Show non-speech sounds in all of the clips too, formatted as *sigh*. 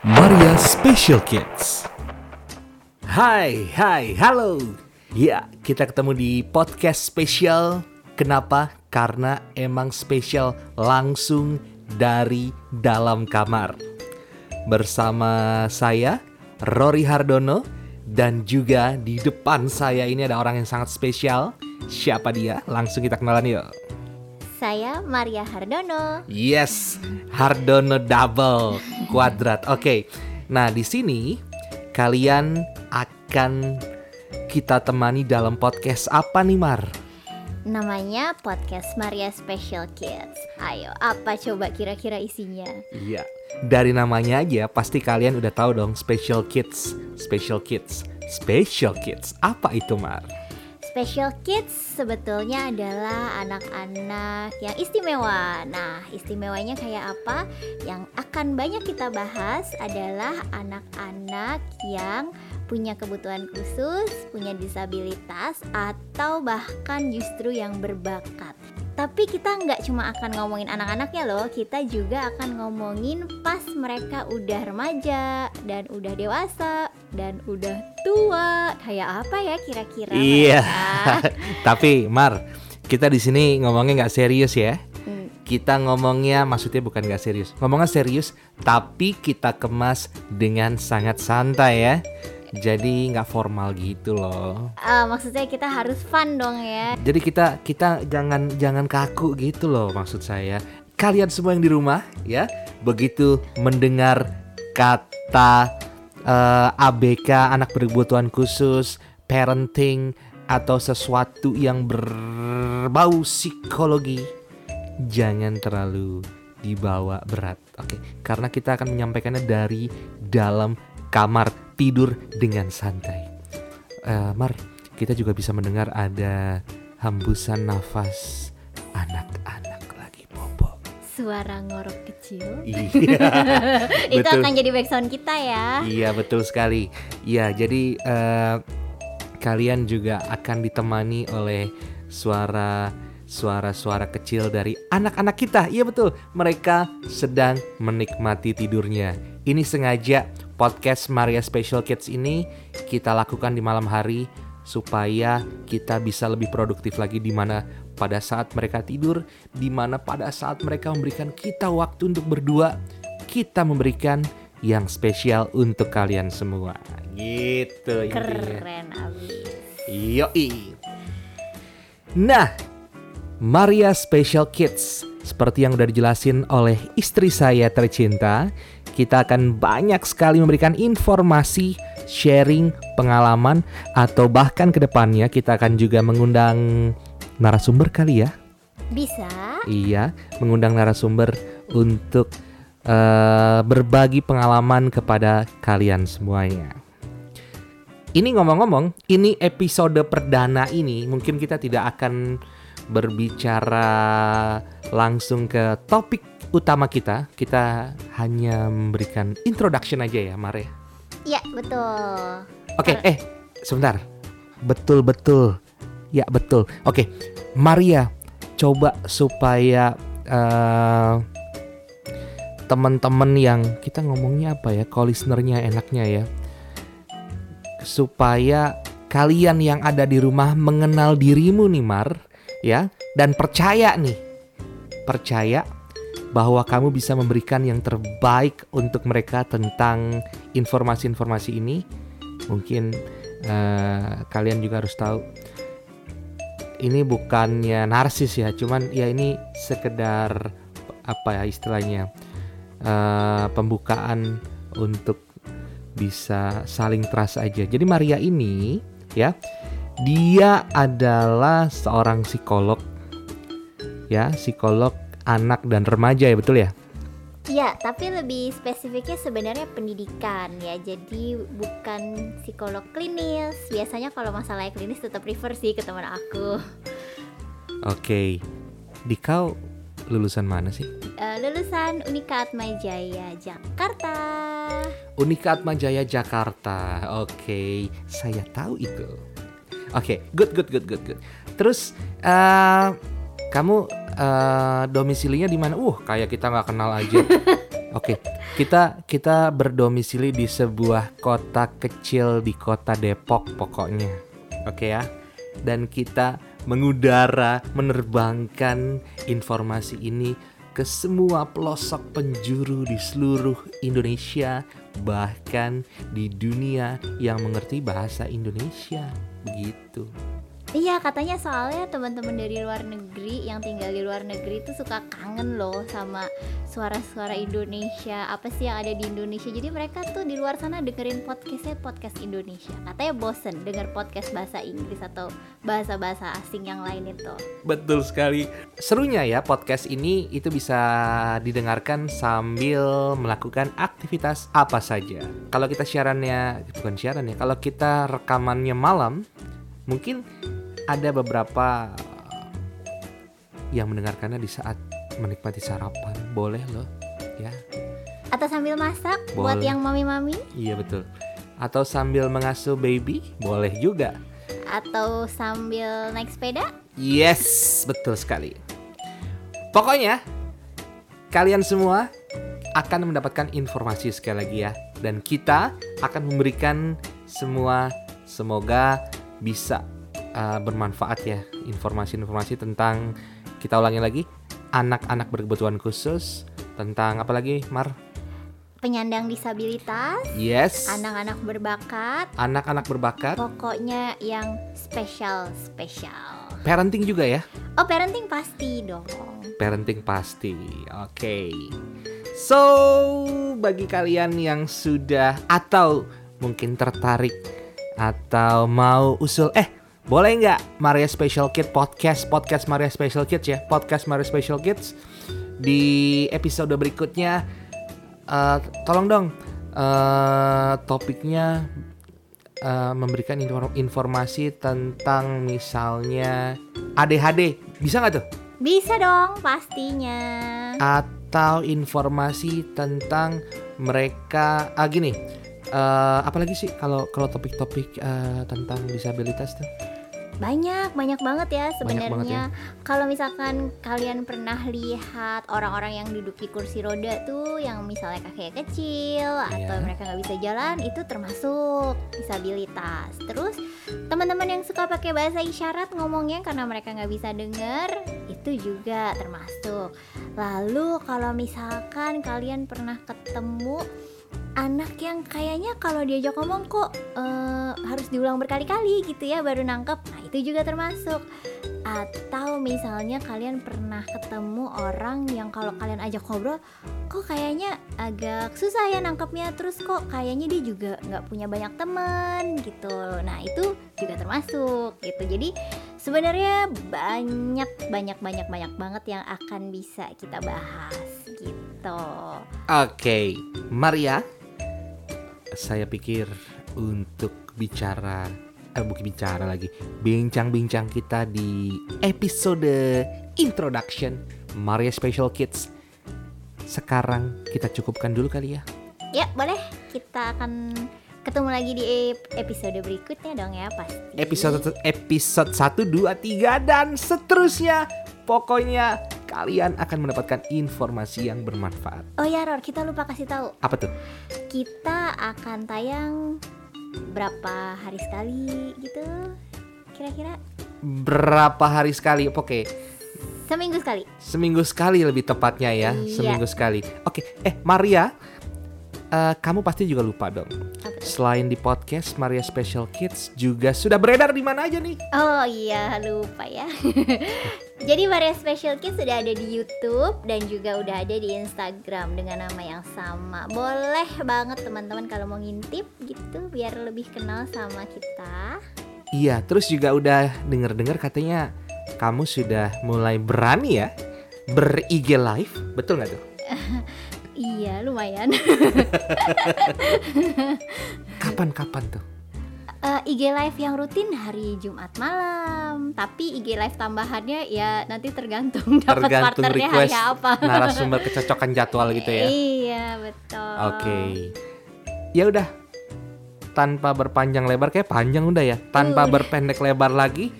Maria Special Kids. Hai, hai, halo. Ya, kita ketemu di podcast spesial. Kenapa? Karena emang spesial langsung dari dalam kamar. Bersama saya, Rory Hardono, dan juga di depan saya ini ada orang yang sangat spesial. Siapa dia? Langsung kita kenalan yuk. Saya Maria Hardono. Yes, Hardono double kuadrat. Oke. Nah, di sini kalian akan kita temani dalam podcast apa nih, Mar? Namanya podcast Maria Special Kids. Ayo, apa coba kira-kira isinya? Iya. Dari namanya aja pasti kalian udah tahu dong Special Kids, Special Kids, Special Kids. Apa itu, Mar? Special Kids sebetulnya adalah anak-anak yang istimewa. Nah, istimewanya kayak apa? Yang akan banyak kita bahas adalah anak-anak yang punya kebutuhan khusus, punya disabilitas, atau bahkan justru yang berbakat. Tapi kita nggak cuma akan ngomongin anak-anaknya loh, kita juga akan ngomongin pas mereka udah remaja dan udah dewasa dan udah tua. Kayak apa ya kira-kira? Iya. *laughs* Tapi Mar, kita di sini ngomongnya nggak serius ya. Hmm, Kita ngomongnya maksudnya bukan nggak serius, ngomongnya serius, tapi kita kemas dengan sangat santai ya. Jadi nggak formal gitu loh. eh, maksudnya kita harus fun dong ya. Jadi kita kita jangan jangan kaku gitu loh maksud saya. Kalian semua yang di rumah ya, begitu mendengar kata eh, ABK anak berkebutuhan khusus, parenting atau sesuatu yang berbau psikologi, jangan terlalu dibawa berat. Oke, karena kita akan menyampaikannya dari dalam kamar tidur dengan santai. Eh, Mar, kita juga bisa mendengar ada hembusan nafas anak-anak lagi bobo. Suara ngorok kecil. Iya, *laughs* Itu betul. akan jadi backsound kita ya. Iya betul sekali. Iya jadi eh, kalian juga akan ditemani oleh suara suara-suara kecil dari anak-anak kita. Iya betul. Mereka sedang menikmati tidurnya. Ini sengaja podcast Maria Special Kids ini kita lakukan di malam hari supaya kita bisa lebih produktif lagi di mana pada saat mereka tidur, di mana pada saat mereka memberikan kita waktu untuk berdua, kita memberikan yang spesial untuk kalian semua. Gitu intinya. Keren abis. Yoi. Nah, Maria Special Kids seperti yang udah dijelasin oleh istri saya tercinta, kita akan banyak sekali memberikan informasi, sharing, pengalaman, atau bahkan ke depannya kita akan juga mengundang narasumber kali ya. Bisa. Iya, mengundang narasumber untuk eh, berbagi pengalaman kepada kalian semuanya. Ini ngomong-ngomong, ini episode perdana ini mungkin kita tidak akan berbicara langsung ke topik utama kita. Kita hanya memberikan introduction aja ya, Mare. Iya, betul. Oke, eh sebentar. Betul betul. Ya betul. Oke, Maria, coba supaya eh, teman-teman yang kita ngomongnya apa ya, call listenernya enaknya ya, supaya kalian yang ada di rumah mengenal dirimu nih Mar, ya, dan percaya nih, percaya bahwa kamu bisa memberikan yang terbaik untuk mereka tentang informasi-informasi ini. Mungkin eh, kalian juga harus tahu ini bukannya narsis ya, cuman ya ini sekedar apa ya istilahnya eh, pembukaan untuk bisa saling trust aja. Jadi Maria ini ya dia adalah seorang psikolog ya psikolog anak dan remaja ya betul ya. Iya, tapi lebih spesifiknya sebenarnya pendidikan ya. Jadi bukan psikolog klinis. Biasanya kalau masalahnya klinis tetap refer sih ke teman aku. Oke, di kau lulusan mana sih? Eh, lulusan Unika Atmajaya Jakarta. Unika Atmajaya Jakarta. Oke, saya tahu itu. Oke, good good good good good. Terus eh kamu eh, domisilinya di mana? Uh, kayak kita nggak kenal aja. *laughs* Oke, kita kita berdomisili di sebuah kota kecil di kota Depok pokoknya. Oke ya. Dan kita mengudara, menerbangkan informasi ini ke semua pelosok penjuru di seluruh Indonesia, bahkan di dunia yang mengerti bahasa Indonesia. Begitu. Iya katanya soalnya teman-teman dari luar negeri yang tinggal di luar negeri itu suka kangen loh sama suara-suara Indonesia apa sih yang ada di Indonesia jadi mereka tuh di luar sana dengerin podcastnya podcast Indonesia katanya bosen denger podcast bahasa Inggris atau bahasa-bahasa asing yang lain itu Betul sekali. Serunya ya podcast ini itu bisa didengarkan sambil melakukan aktivitas apa saja. Kalau kita siarannya bukan siaran ya, kalau kita rekamannya malam, mungkin ada beberapa yang mendengarkannya di saat menikmati sarapan. Boleh loh, ya. atau sambil masak buat Boleh. yang mami-mami Iya betul. Atau sambil mengasuh baby, boleh juga. atau sambil naik sepeda Yes, betul sekali. Pokoknya kalian semua akan mendapatkan informasi sekali lagi ya dan kita akan memberikan semua semoga bisa uh, bermanfaat ya informasi-informasi tentang kita ulangi lagi anak-anak berkebutuhan khusus tentang apa lagi Mar? penyandang disabilitas Yes. anak-anak berbakat Anak-anak berbakat, pokoknya yang spesial spesial parenting juga ya. oh parenting pasti dong Parenting pasti. Oke. So, bagi kalian yang sudah atau mungkin tertarik atau mau usul eh boleh nggak Maria Special Kid podcast podcast Maria Special Kids ya podcast Maria Special Kids di episode berikutnya. Eh, tolong dong eh, topiknya eh, memberikan infor- informasi tentang misalnya ADHD bisa nggak tuh? Bisa dong pastinya. Atau informasi tentang mereka ah gini eh apalagi sih kalau kalau topik-topik eh, tentang disabilitas tuh? Banyak banyak banget ya banget sebenarnya. Kalau misalkan kalian pernah lihat orang-orang yang duduk di kursi roda tuh yang misalnya kakinya kecil atau Iya. mereka nggak bisa jalan itu termasuk disabilitas. Terus teman-teman yang suka pakai bahasa isyarat ngomongnya karena mereka nggak bisa denger itu juga termasuk. Lalu kalau misalkan kalian pernah ketemu anak yang kayaknya kalau diajak ngomong kok eh, harus diulang berkali-kali gitu ya baru nangkep. Nah itu juga termasuk. Atau misalnya kalian pernah ketemu orang yang kalau kalian ajak ngobrol kok kayaknya agak susah ya nangkepnya. Terus kok kayaknya dia juga nggak punya banyak teman gitu. Nah itu juga termasuk gitu. Jadi sebenarnya banyak banyak banyak banyak banget yang akan bisa kita bahas gitu. Oke Maria saya pikir untuk bicara eh bukan bicara lagi bincang-bincang kita di episode introduction Maria Special Kids. Sekarang kita cukupkan dulu kali ya. Ya boleh. Kita akan ketemu lagi di ep- episode berikutnya dong ya pasti. episode episode 1 2 3 dan seterusnya. Pokoknya kalian akan mendapatkan informasi yang bermanfaat. Oh ya Ror kita lupa kasih tahu. Apa tuh? Kita akan tayang berapa hari sekali gitu kira-kira? Berapa hari sekali? Oke. Seminggu sekali. seminggu sekali lebih tepatnya ya Iya. seminggu sekali. Oke eh Maria eh, kamu pasti juga lupa dong? Selain di podcast Maria Special Kids juga sudah beredar di mana aja nih Oh iya lupa ya. *laughs* Jadi Maria Special Kids sudah ada di YouTube dan juga udah ada di Instagram dengan nama yang sama. Boleh banget teman-teman kalau mau ngintip gitu biar lebih kenal sama kita. iya terus juga udah denger-dengar katanya kamu sudah mulai berani ya ber IG live betul nggak tuh *laughs* Iya lumayan. kapan-kapan tuh Eh, IG live yang rutin hari Jumat malam, tapi IG live tambahannya ya nanti tergantung dapat tergantung partnernya hari request apa. narasumber kecocokan jadwal gitu ya. Iya betul. Oke. Ya udah. Tanpa berpanjang lebar kayak panjang udah ya. Tanpa Udah. berpendek lebar lagi,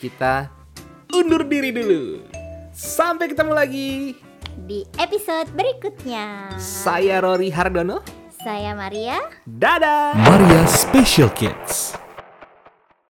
kita undur diri dulu. Sampai ketemu lagi di episode berikutnya. Saya Rory Hardono. Saya Maria. Dadah. Maria Special Kids.